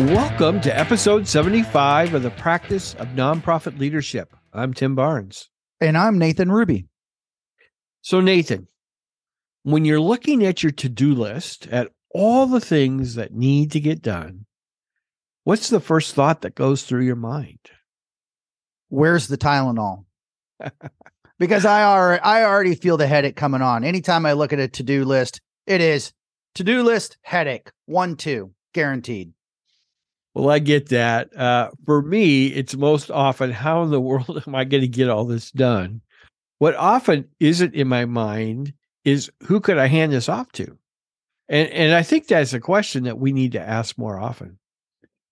Welcome to episode 75 of the Practice of Nonprofit Leadership. I'm Tim Barnes. And I'm Nathan Ruby. So, Nathan, when you're looking at your to do list, at all the things that need to get done, what's the first thought that goes through your mind? Where's the Tylenol? because I already, I already feel the headache coming on. Anytime I look at a to do list, it is to do list, headache, one, two, guaranteed. Well, I get that. Uh, for me, it's most often how in the world am I going to get all this done? What often isn't in my mind is who could I hand this off to? And and I think that's a question that we need to ask more often.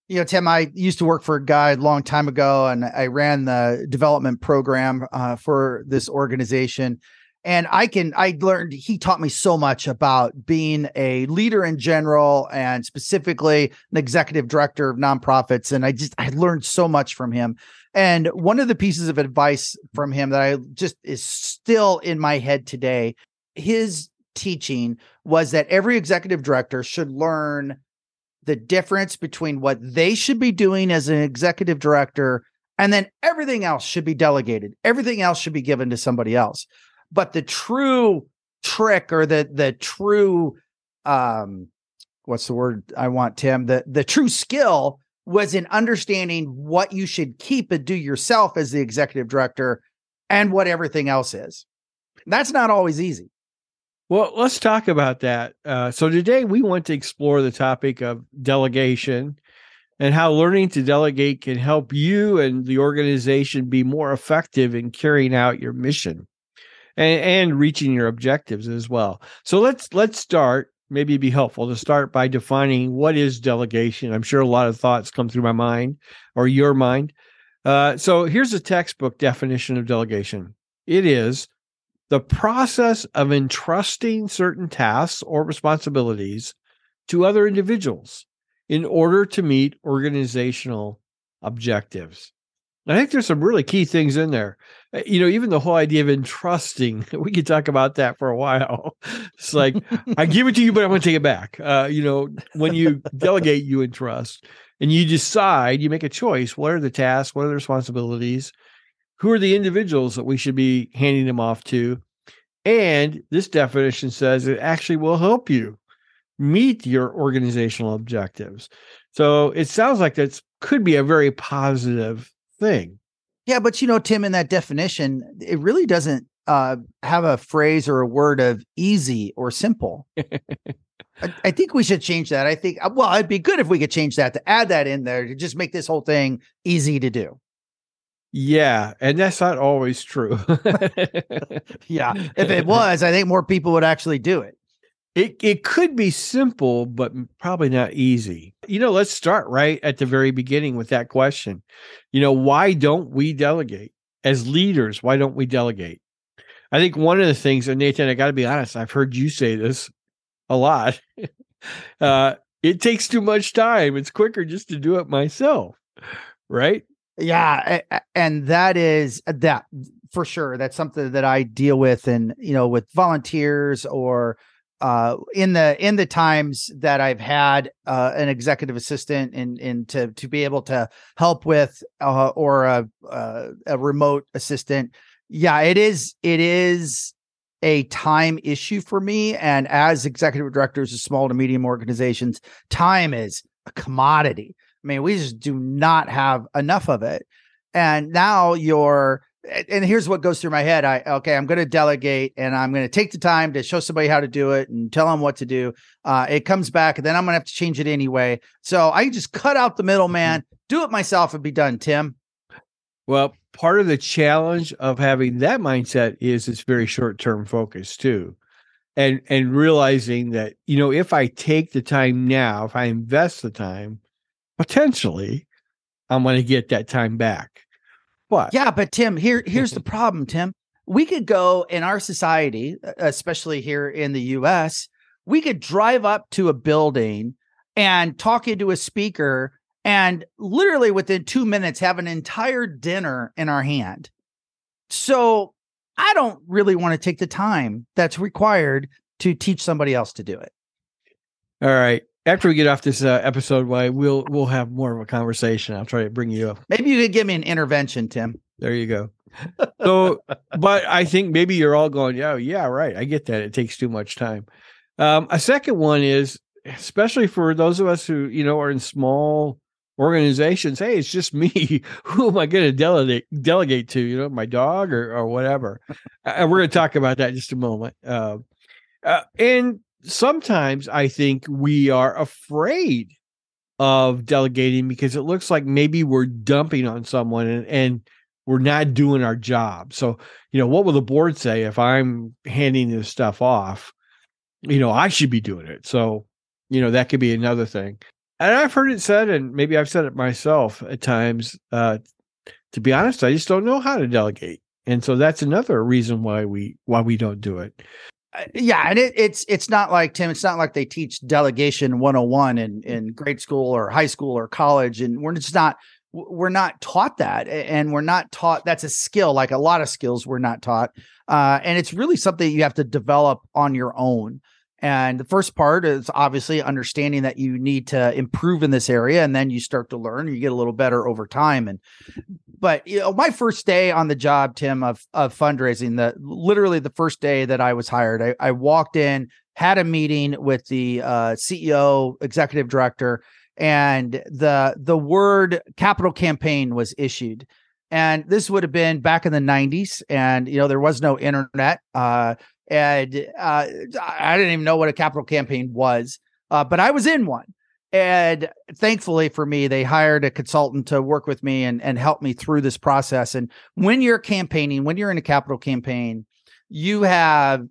You know, Tim, I used to work for a guy a long time ago, and I ran the development program uh, for this organization and I can I learned he taught me so much about being a leader in general and specifically an executive director of nonprofits and I just I learned so much from him. And one of the pieces of advice from him that I just is still in my head today, his teaching was that every executive director should learn the difference between what they should be doing as an executive director and then everything else should be delegated. Everything else should be given to somebody else but the true trick or the the true um what's the word I want Tim the the true skill was in understanding what you should keep and do yourself as the executive director and what everything else is. That's not always easy. Well, let's talk about that. Uh, so, today we want to explore the topic of delegation and how learning to delegate can help you and the organization be more effective in carrying out your mission and, and reaching your objectives as well. So let's let's start. Maybe it'd be helpful to start by defining what is delegation. I'm sure a lot of thoughts come through my mind or your mind. Uh, so here's a textbook definition of delegation. It is the process of entrusting certain tasks or responsibilities to other individuals in order to meet organizational objectives. I think there's some really key things in there. Uh, you know, even the whole idea of entrusting, we could talk about that for a while. It's like, I give it to you, but I'm going to take it back. Uh, you know, when you delegate, you entrust and you decide, you make a choice. What are the tasks? What are the responsibilities? Who are the individuals that we should be handing them off to? And this definition says it actually will help you meet your organizational objectives. So it sounds like that could be a very positive thing. Yeah, but you know, Tim, in that definition, it really doesn't uh, have a phrase or a word of easy or simple. I, I, think we should change that. I think, uh, well, it'd be good if we could change that to add that in there to just make this whole thing easy to do. Yeah, and that's not always true. yeah, if it was, I think more people would actually do it. It it could be simple, but probably not easy. You know, let's start right at the very beginning with that question. You know, why don't we delegate as leaders? Why don't we delegate? I think one of the things, and Nathan, I got to be honest, I've heard you say this a lot. uh, it takes too much time. It's quicker just to do it myself, right? Yeah, and that is that for sure. That's something that I deal with, and you know, with volunteers or uh, in the in the times that I've had uh, an executive assistant and and to to be able to help with uh, or a uh, a remote assistant, yeah, it is it is a time issue for me. And as executive directors of small to medium organizations, time is a commodity. I mean, we just do not have enough of it. And now you're and here's what goes through my head. I okay i'm going to delegate and i'm going to take the time to show somebody how to do it and tell them what to do. Uh, it comes back and then i'm going to have to change it anyway. So i just cut out the middleman mm-hmm. do it myself and be done tim. Well part of the challenge of having that mindset is it's very short term focus too. And and realizing that you know if i take the time now if i invest the time potentially i'm going to get that time back what? Yeah, but Tim, here here's the problem, Tim. We could go in our society, especially here in the US, we could drive up to a building and talk into a speaker and literally within 2 minutes have an entire dinner in our hand. So, I don't really want to take the time that's required to teach somebody else to do it. All right. After we get off this uh, episode, why we'll we'll have more of a conversation. I'll try to bring you up. Maybe you could give me an intervention, Tim. There you go. So, but I think maybe you're all going, yeah, yeah, right. I get that. It takes too much time. Um, a second one is, especially for those of us who you know are in small organizations. Hey, it's just me. Who am I going to delegate delegate to? You know, my dog or or whatever. and we're going to talk about that in just a moment. Uh, uh, and sometimes I think we are afraid of delegating because it looks like maybe we're dumping on someone and, and we're not doing our job. So, you know, what will the board say if I'm handing this stuff off? You know, I should be doing it. So, you know, that could be another thing. And I've heard it said, and maybe I've said it myself at times. Uh, to be honest, I just don't know how to delegate, and so that's another reason why we why we don't do it. Uh, yeah, and it, it's it's not like Tim. It's not like they teach delegation 101 in in grade school or high school or college, and we're just not we're not taught that, and we're not taught that's a skill. Like a lot of skills, we're not taught, uh, and it's really something you have to develop on your own. And the first part is obviously understanding that you need to improve in this area, and then you start to learn. You get a little better over time. And but you know, my first day on the job, Tim, of of fundraising, the literally the first day that I was hired, I, I walked in, had a meeting with the uh, CEO, executive director, and the the word capital campaign was issued. And this would have been back in the 90s, and you know there was no internet. Uh, and uh, I didn't even know what a capital campaign was, uh, but I was in one. And thankfully for me, they hired a consultant to work with me and, and help me through this process. And when you're campaigning, when you're in a capital campaign, you have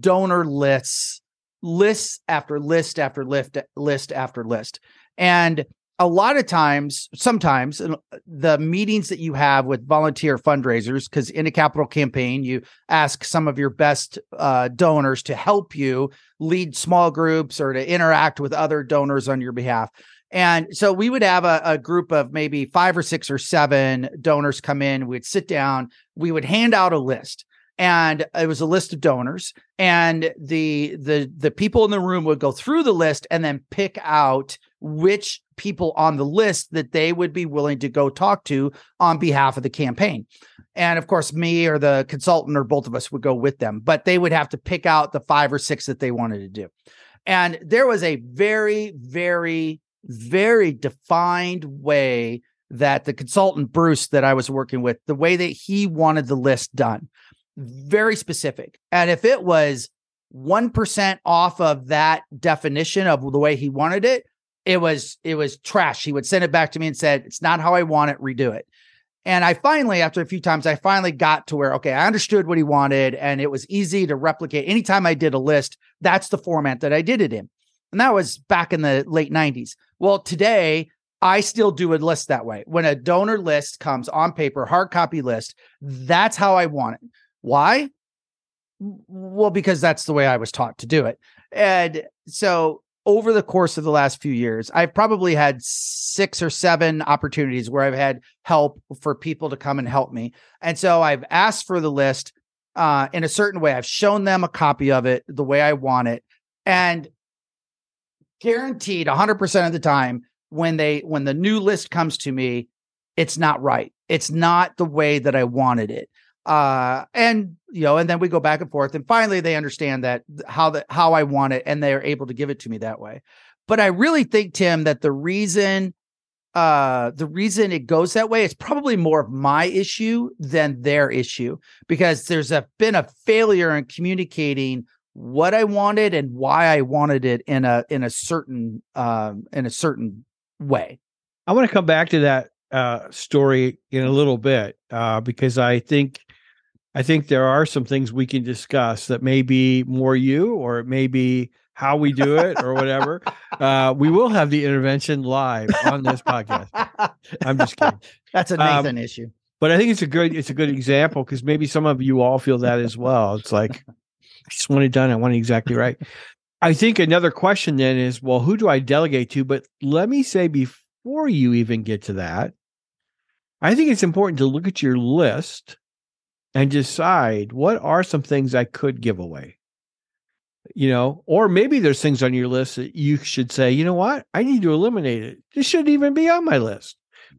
donor lists, lists after list after list, list after list. And a lot of times, sometimes uh, the meetings that you have with volunteer fundraisers, because in a capital campaign, you ask some of your best uh, donors to help you lead small groups or to interact with other donors on your behalf. And so we would have a, a, group of maybe five or six or seven donors come in. We'd sit down, we would hand out a list. And it was a list of donors, and the the the people in the room would go through the list and then pick out which people on the list that they would be willing to go talk to on behalf of the campaign. And of course, me or the consultant or both of us would go with them, but they would have to pick out the five or six that they wanted to do. And there was a very, very, very defined way that the consultant, Bruce, that I was working with, the way that he wanted the list done, very specific. And if it was 1% off of that definition of the way he wanted it, it was it was trash. He would send it back to me and said, "It's not how I want it. Redo it." And I finally, after a few times, I finally got to where okay, I understood what he wanted, and it was easy to replicate. Anytime I did a list, that's the format that I did it in, and that was back in the late '90s. Well, today I still do a list that way. When a donor list comes on paper, hard copy list, that's how I want it. Why? Well, because that's the way I was taught to do it. And so over the course of the last few years, I've probably had six or seven opportunities where I've had help for people to come and help me. And so I've asked for the list uh, in a certain way. I've shown them a copy of it the way I want it. And guaranteed 100% of the time when they when the new list comes to me, it's not right. It's not the way that I wanted it uh and you know and then we go back and forth and finally they understand that how that how i want it and they're able to give it to me that way. But i really think tim that the reason uh the reason it goes that way is probably more of my issue than their issue because there's a been a failure in communicating what i wanted and why i wanted it in a in a certain um in a certain way. I want to come back to that uh story in a little bit uh because i think I think there are some things we can discuss that may be more you or it may be how we do it or whatever. Uh, we will have the intervention live on this podcast. I'm just kidding. That's a Nathan um, issue. But I think it's a good it's a good example because maybe some of you all feel that as well. It's like I just want it done. I want it exactly right. I think another question then is, well, who do I delegate to? But let me say before you even get to that, I think it's important to look at your list and decide what are some things I could give away. you know, or maybe there's things on your list that you should say, you know what, I need to eliminate it. This shouldn't even be on my list.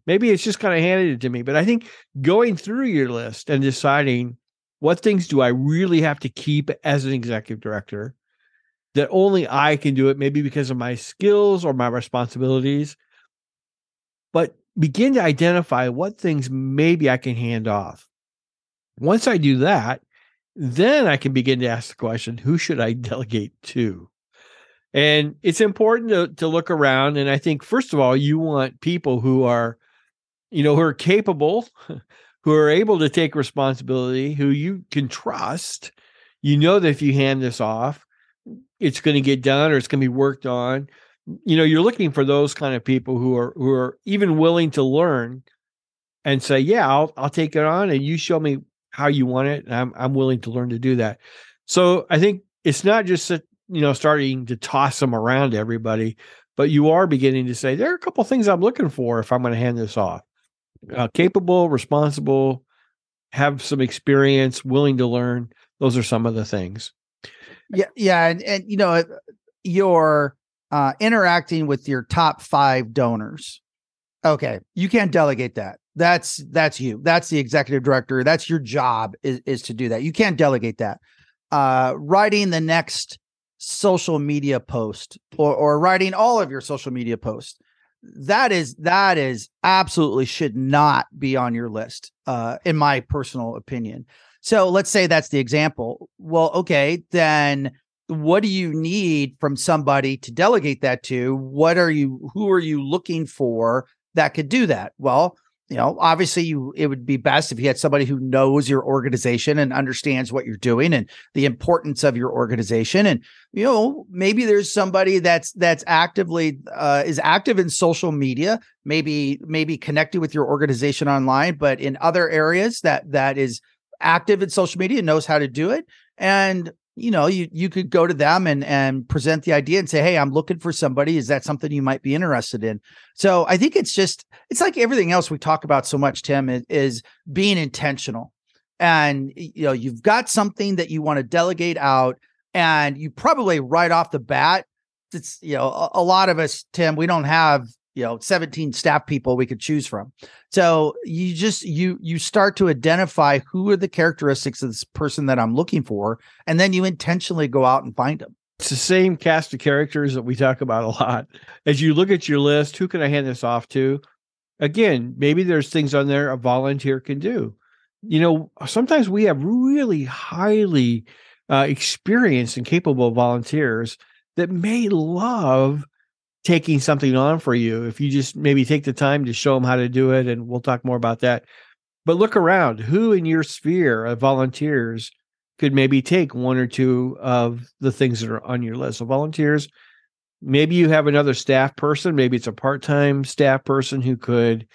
Maybe it's just kind of handed to me. But I think going through your list and deciding what things do I really have to keep as an executive director that only I can do it, maybe because of my skills or my responsibilities. But begin to identify what things maybe I can hand off. Once I do that, then I can begin to ask the question who should I delegate to? And it's important to, to look around. And I think, first of all, you want people who are, you know, who are capable, who are able to take responsibility, who you can trust. You know that if you hand this off, it's going to get done or it's going to be worked on. You know, you're looking for those kind of people who are who are even willing to learn and say, "Yeah, I'll I'll take it on, and you show me how you want it, and I'm I'm willing to learn to do that. So I think it's not just you know starting to toss them around to everybody, but you are beginning to say there are a couple things I'm looking for if I'm going to hand this off. Uh, capable, responsible, have some experience, willing to learn. Those are some of the things. Yeah, yeah, and and you know you're uh, interacting with your top five donors. Okay, you can't delegate that that's that's you. That's the executive director. That's your job is, is to do that. You can't delegate that. Uh writing the next social media post or or writing all of your social media posts that is that is absolutely should not be on your list uh in my personal opinion. So let's say that's the example. Well okay then what do you need from somebody to delegate that to? What are you who are you looking for that could do that? Well you know obviously you it would be best if you had somebody who knows your organization and understands what you're doing and the importance of your organization. And you know maybe there's somebody that's that's actively uh, is active in social media maybe maybe connected with your organization online but in other areas that that is active in social media and knows how to do it. And you know, you you could go to them and and present the idea and say, "Hey, I'm looking for somebody. Is that something you might be interested in?" So I think it's just it's like everything else we talk about so much, Tim, is, is being intentional. And you know, you've got something that you want to delegate out, and you probably right off the bat, it's you know, a, a lot of us, Tim, we don't have you know 17 staff people we could choose from. So you just you you start to identify who are the characteristics of this person that i'm looking for and then you intentionally go out and find them it's the same cast of characters that we talk about a lot. As you look at your list who can i hand this off to? Again maybe there's things on there a volunteer can do. You know sometimes we have really highly uh, experienced and capable volunteers that may love taking something on for you. If you just maybe take the time to show them how to do it and we'll talk more about that. But look around. Who in your sphere of volunteers could maybe take one or two of the things that are on your list? So volunteers maybe you have another staff person maybe it's a part-time staff person who could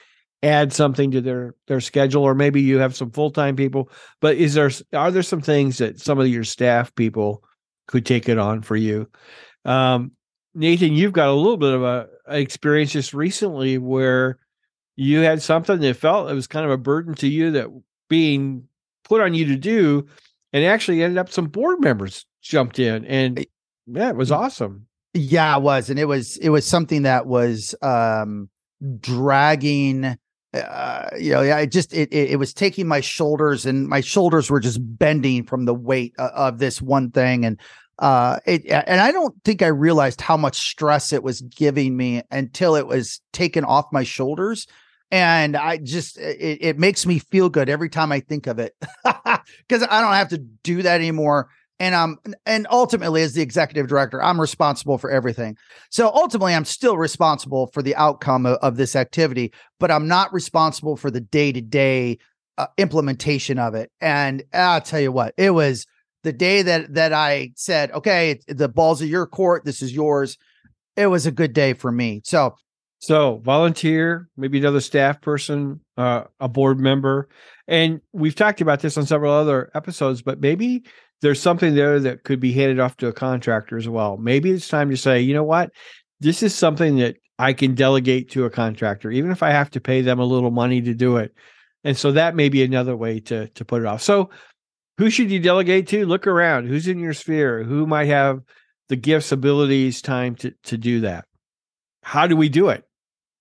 add something to their their schedule or maybe you have some full-time people. But is there are there some things that some of your staff people could take it on for you? Um, Nathan, you've got a little bit of a, a, experience just recently where you had something that felt it was kind of a burden to you that being put on you to do, and actually ended up some board members jumped in, and yeah, it was awesome. Yeah, it was, and it was it was something that was um dragging. Uh, you know, yeah, it just it, it, it was taking my shoulders, and my shoulders were just bending from the weight of, of this one thing, and uh it and i don't think i realized how much stress it was giving me until it was taken off my shoulders and i just it, it makes me feel good every time i think of it. Because i don't have to do that anymore and um and ultimately as the executive director i'm responsible for everything. So ultimately i'm still responsible for the outcome of, of this activity but i'm not responsible for the day-to-day uh, implementation of it. And i'll tell you what it was the day that that I said, okay, the balls are your court, this is yours, it was a good day for me. So, so volunteer, maybe another staff person, uh, a board member, and we've talked about this on several other episodes, but maybe there's something there that could be handed off to a contractor as well. Maybe it's time to say, you know what, this is something that I can delegate to a contractor, even if I have to pay them a little money to do it. And so that may be another way to to put it off. So who should you delegate to? Look around. Who's in your sphere? Who might have the gifts, abilities, time to, to do that? How do we do it?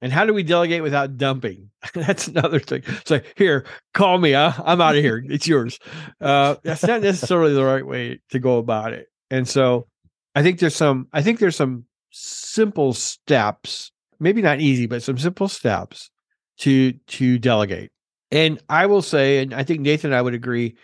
And how do we delegate without dumping? that's another thing. Like, here, call me. I, I'm out of here. It's yours. Uh, that's not necessarily the right way to go about it. And so I think there's some, I think there's some simple steps, maybe not easy, but some simple steps to, to delegate. And I will say, and I think Nathan and I would agree,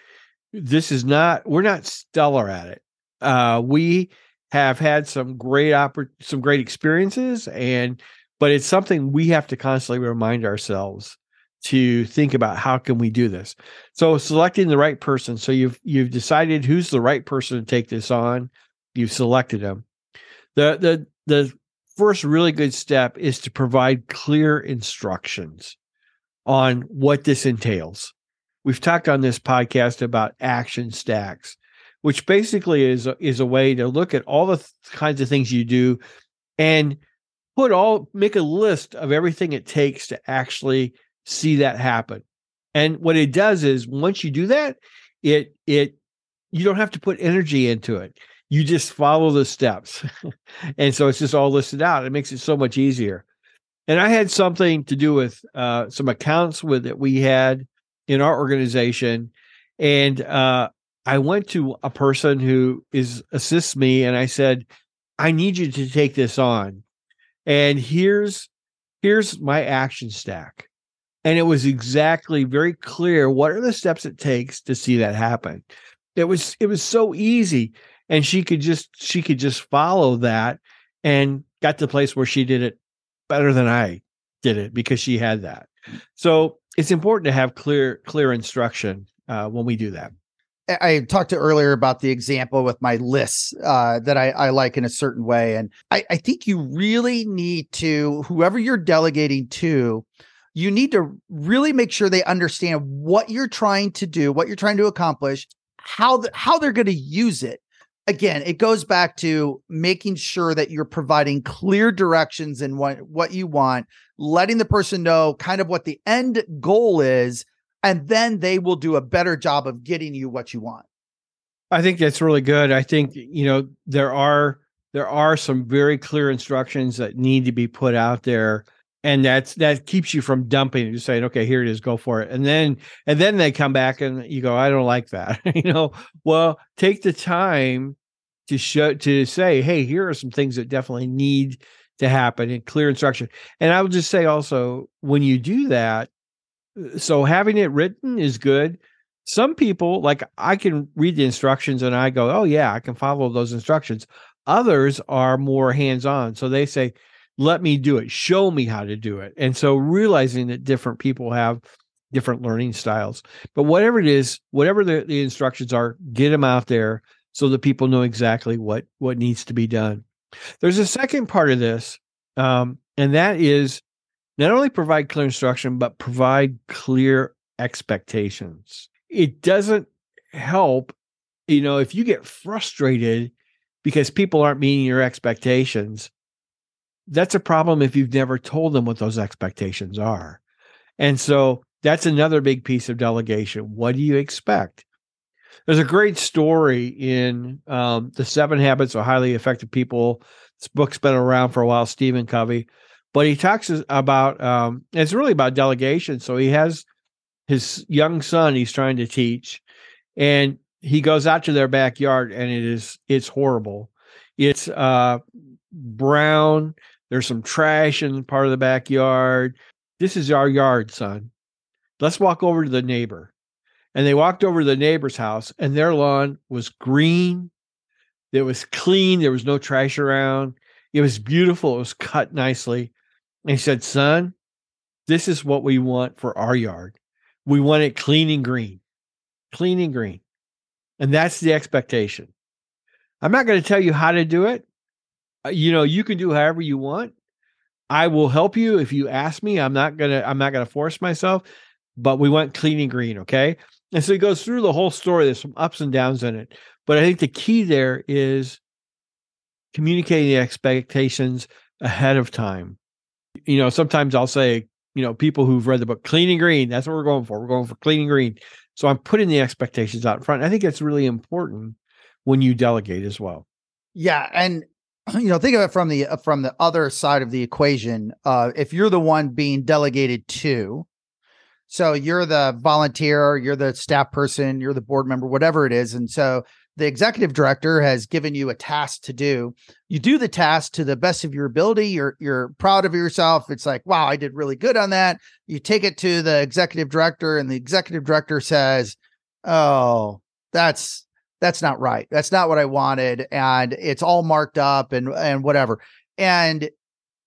this is not, we're not stellar at it. Uh, we have had some great oppor- some great experiences and but it's something we have to constantly remind ourselves to think about how can we do this. So selecting the right person. So you've you've decided who's the right person to take this on. You've selected them. The the the first really good step is to provide clear instructions on what this entails we've talked on this podcast about action stacks which basically is is a way to look at all the th- kinds of things you do and put all make a list of everything it takes to actually see that happen. And what it does is once you do that, it it you don't have to put energy into it. You just follow the steps. and so it's just all listed out. It makes it so much easier. And I had something to do with uh, some accounts with that we had in our organization. And uh, I went to a person who is assists me and I said, I need you to take this on. And here's here's my action stack. And it was exactly very clear what are the steps it takes to see that happen. It was it was so easy. And she could just she could just follow that and got to the place where she did it better than I did it because she had that. So it's important to have clear clear instruction uh, when we do that. I talked to earlier about the example with my lists uh, that I, I, like in a certain way. And I, I think you really need to, whoever you're delegating to, you need to really make sure they understand what you're trying to do, what you're trying to accomplish, how the, how they're going to use it. Again, it goes back to making sure that you're providing clear directions and what what you want, letting the person know kind of what the end goal is, and then they will do a better job of getting you what you want. I think that's really good. I think you know there are there are some very clear instructions that need to be put out there and that's that keeps you from dumping just saying okay here it is go for it and then and then they come back and you go i don't like that you know well take the time to show to say hey here are some things that definitely need to happen in clear instruction and i would just say also when you do that uh, so having it written is good. Some people, like I can read the instructions and I go, oh, yeah, I can follow those instructions. Others are more hands on. So they say, let me do it, show me how to do it. And so realizing that different people have different learning styles. But whatever it is, whatever the, the instructions are, get them out there so that people know exactly what what needs to be done. There's a second part of this, um, and that is not only provide clear instruction, but provide clear expectations. It doesn't help, you know, if you get frustrated because people aren't meeting your expectations, that's a problem if you've never told them what those expectations are. And so that's another big piece of delegation. What do you expect? There's a great story in um, The Seven Habits of Highly Effective People. This book's been around for a while, Stephen Covey. But he talks about um, it's really about delegation. So he has his young son he's trying to teach, and he goes out to their backyard, and it is it's horrible. It's uh, brown. There's some trash in part of the backyard. This is our yard, son. Let's walk over to the neighbor. And they walked over to the neighbor's house, and their lawn was green. It was clean. There was no trash around. It was beautiful. It was cut nicely. And he said, Son, this is what we want for our yard. We want it clean and green, clean and green. And that's the expectation. I'm not going to tell you how to do it. Uh, you know, you can do however you want. I will help you if you ask me. I'm not to I'm not to force myself, but we went clean and green, okay? And so he goes through the whole story. There's some ups and downs in it. But I think the key there is communicating the expectations ahead of time you know, sometimes I'll say, you know, people who've read the book Clean and Green, that's what we're going for. We're going for clean and green. So I'm putting the expectations out front. I think it's really important when you delegate as well. Yeah, and you know, think of it from the uh, from the other side of the equation. Uh, if you're the one being delegated to, so you're the volunteer, you're the staff person, you're the board member, whatever it is, and so the executive director has given you a task to do. You do the task to the best of your ability. You're you're proud of yourself. It's like, wow, I did really good on that. You take it to the executive director, and the executive director says, "Oh, that's that's not right. That's not what I wanted, and it's all marked up and and whatever." And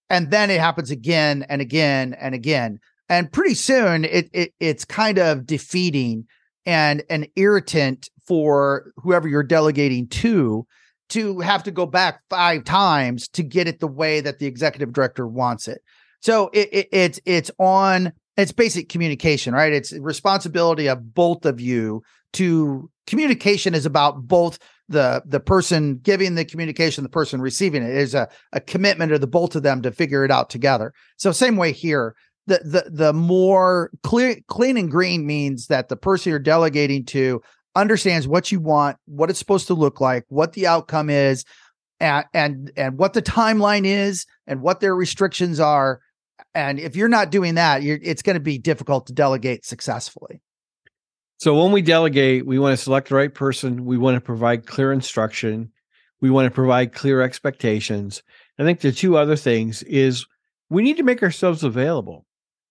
and then it happens again and again and again, and pretty soon it, it it's kind of defeating and an irritant for whoever you're delegating to to have to go back five times to get it the way that the executive director wants it. So it, it, it's it's on it's basic communication, right? It's responsibility of both of you to communication is about both the the person giving the communication, the person receiving it. is a, a commitment of the both of them to figure it out together. So same way here. The the the more clear clean and green means that the person you're delegating to understands what you want, what it's supposed to look like, what the outcome is, and and and what the timeline is, and what their restrictions are. And if you're not doing that, it's going to be difficult to delegate successfully. So when we delegate, we want to select the right person. We want to provide clear instruction. We want to provide clear expectations. I think the two other things is we need to make ourselves available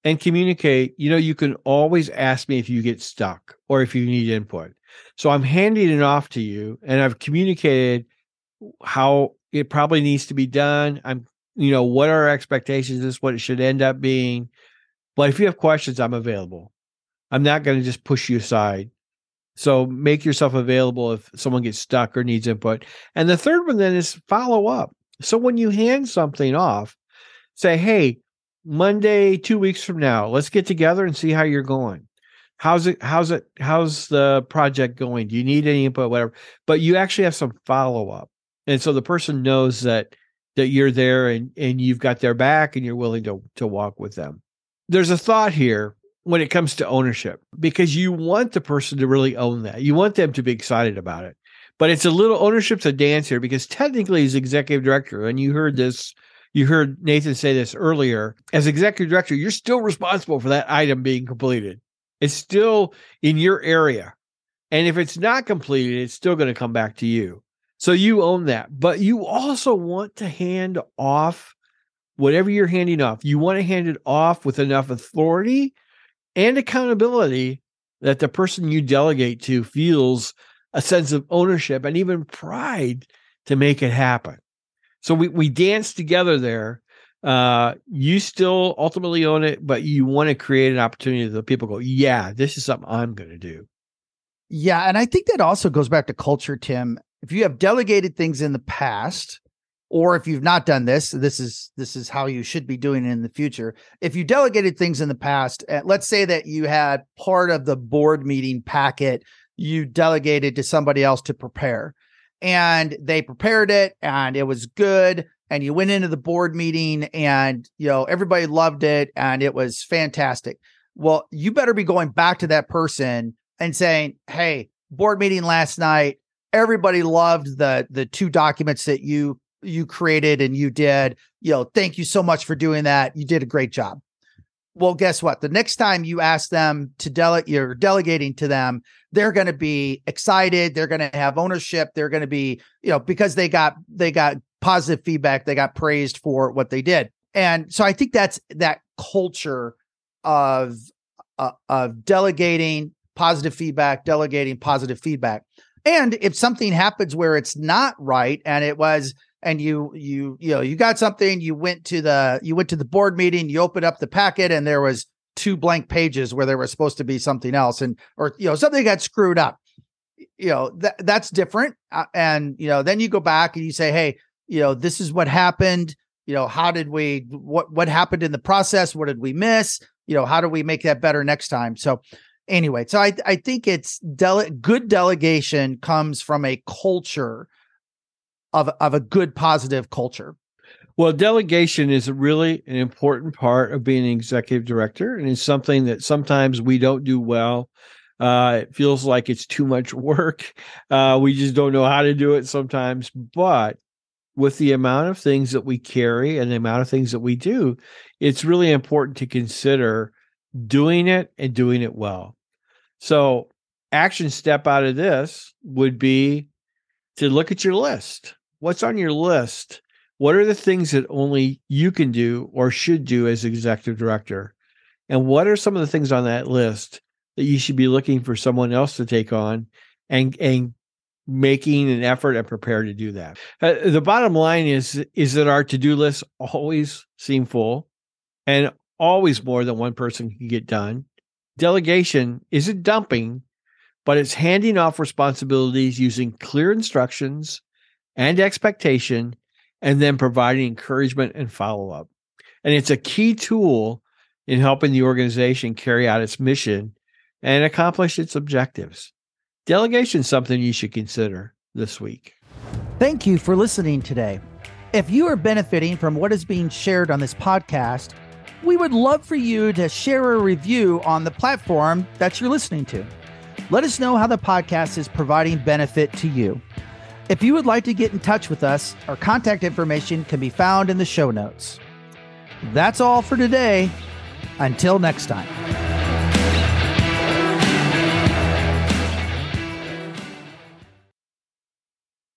and communicate. You know, you can always ask me if you get stuck or if you need input. So I'm handing it off to you and I've communicated how it probably needs to be done. I'm, you know, what are our expectations is, what it should end up being. But if you have questions, I'm available. I'm not going to just push you aside. So make yourself available if someone gets stuck or needs input. And the third one then is follow up. So when you hand something off, say, hey, Monday, two weeks from now, let's get together and see how you're going how's it how's it how's the project going do you need any input whatever but you actually have some follow up and so the person knows that that you're there and and you've got their back and you're willing to to walk with them there's a thought here when it comes to ownership because you want the person to really own that you want them to be excited about it but it's a little ownership's a dance here because technically he's executive director and you heard this you heard Nathan say this earlier. As executive director, you're still responsible for that item being completed. It's still in your area. And if it's not completed, it's still going to come back to you. So you own that. But you also want to hand off whatever you're handing off. You want to hand it off with enough authority and accountability that the person you delegate to feels a sense of ownership and even pride to make it happen. So we, we dance together there uh, you still ultimately own it, but you want to create an opportunity that people go, yeah, this is something I'm going to do. Yeah. And I think that also goes back to culture, Tim. If you have delegated things in the past, or if you've not done this, this is this is how you should be doing it in the future. If you delegated things in the past, eh, let's say that you had part of the board meeting packet you delegated to somebody else to prepare, and they prepared it and it was good and you went into the board meeting and you know everybody loved it and it was fantastic well you better be going back to that person and saying hey board meeting last night everybody loved the the two documents that you you created and you did you know thank you so much for doing that you did a great job well guess what the next time you ask them to delegate you're delegating to them they're going to be excited they're going to have ownership they're going to be you know because they got they got positive feedback. They got praised for what they did. And so I think that's that culture of uh, of delegating positive feedback, delegating positive feedback. And if something happens where it's not right and it was and you you you know you got something you went to the you went to the board meeting you opened up the packet and there was two blank pages where there was supposed to be something else and or you know something got screwed up you know that that's different uh, and you know then you go back and you say hey you know, this is what happened. You know, how did we what what happened in the process? What did we miss? You know, how do we make that better next time? So anyway, so I I think it's dele- good delegation comes from a culture of of a good positive culture. Well, delegation is really an important part of being an executive director, and it's something that sometimes we don't do well. Uh, it feels like it's too much work. Uh, we just don't know how to do it sometimes. But with the amount of things that we carry and the amount of things that we do, it's really important to consider doing it and doing it well. So, action step out of this would be to look at your list. What's on your list? What are the things that only you can do or should do as executive director? And what are some of the things on that list that you should be looking for someone else to take on and and making an effort and prepare to do that. Uh, the bottom line is is that our to-do lists always seem full and always more than one person can get done. Delegation isn't dumping, but it's handing off responsibilities using clear instructions and expectation and then providing encouragement and follow-up. And it's a key tool in helping the organization carry out its mission and accomplish its objectives. Delegation is something you should consider this week. Thank you for listening today. If you are benefiting from what is being shared on this podcast, we would love for you to share a review on the platform that you're listening to. Let us know how the podcast is providing benefit to you. If you would like to get in touch with us, our contact information can be found in the show notes. That's all for today. Until next time.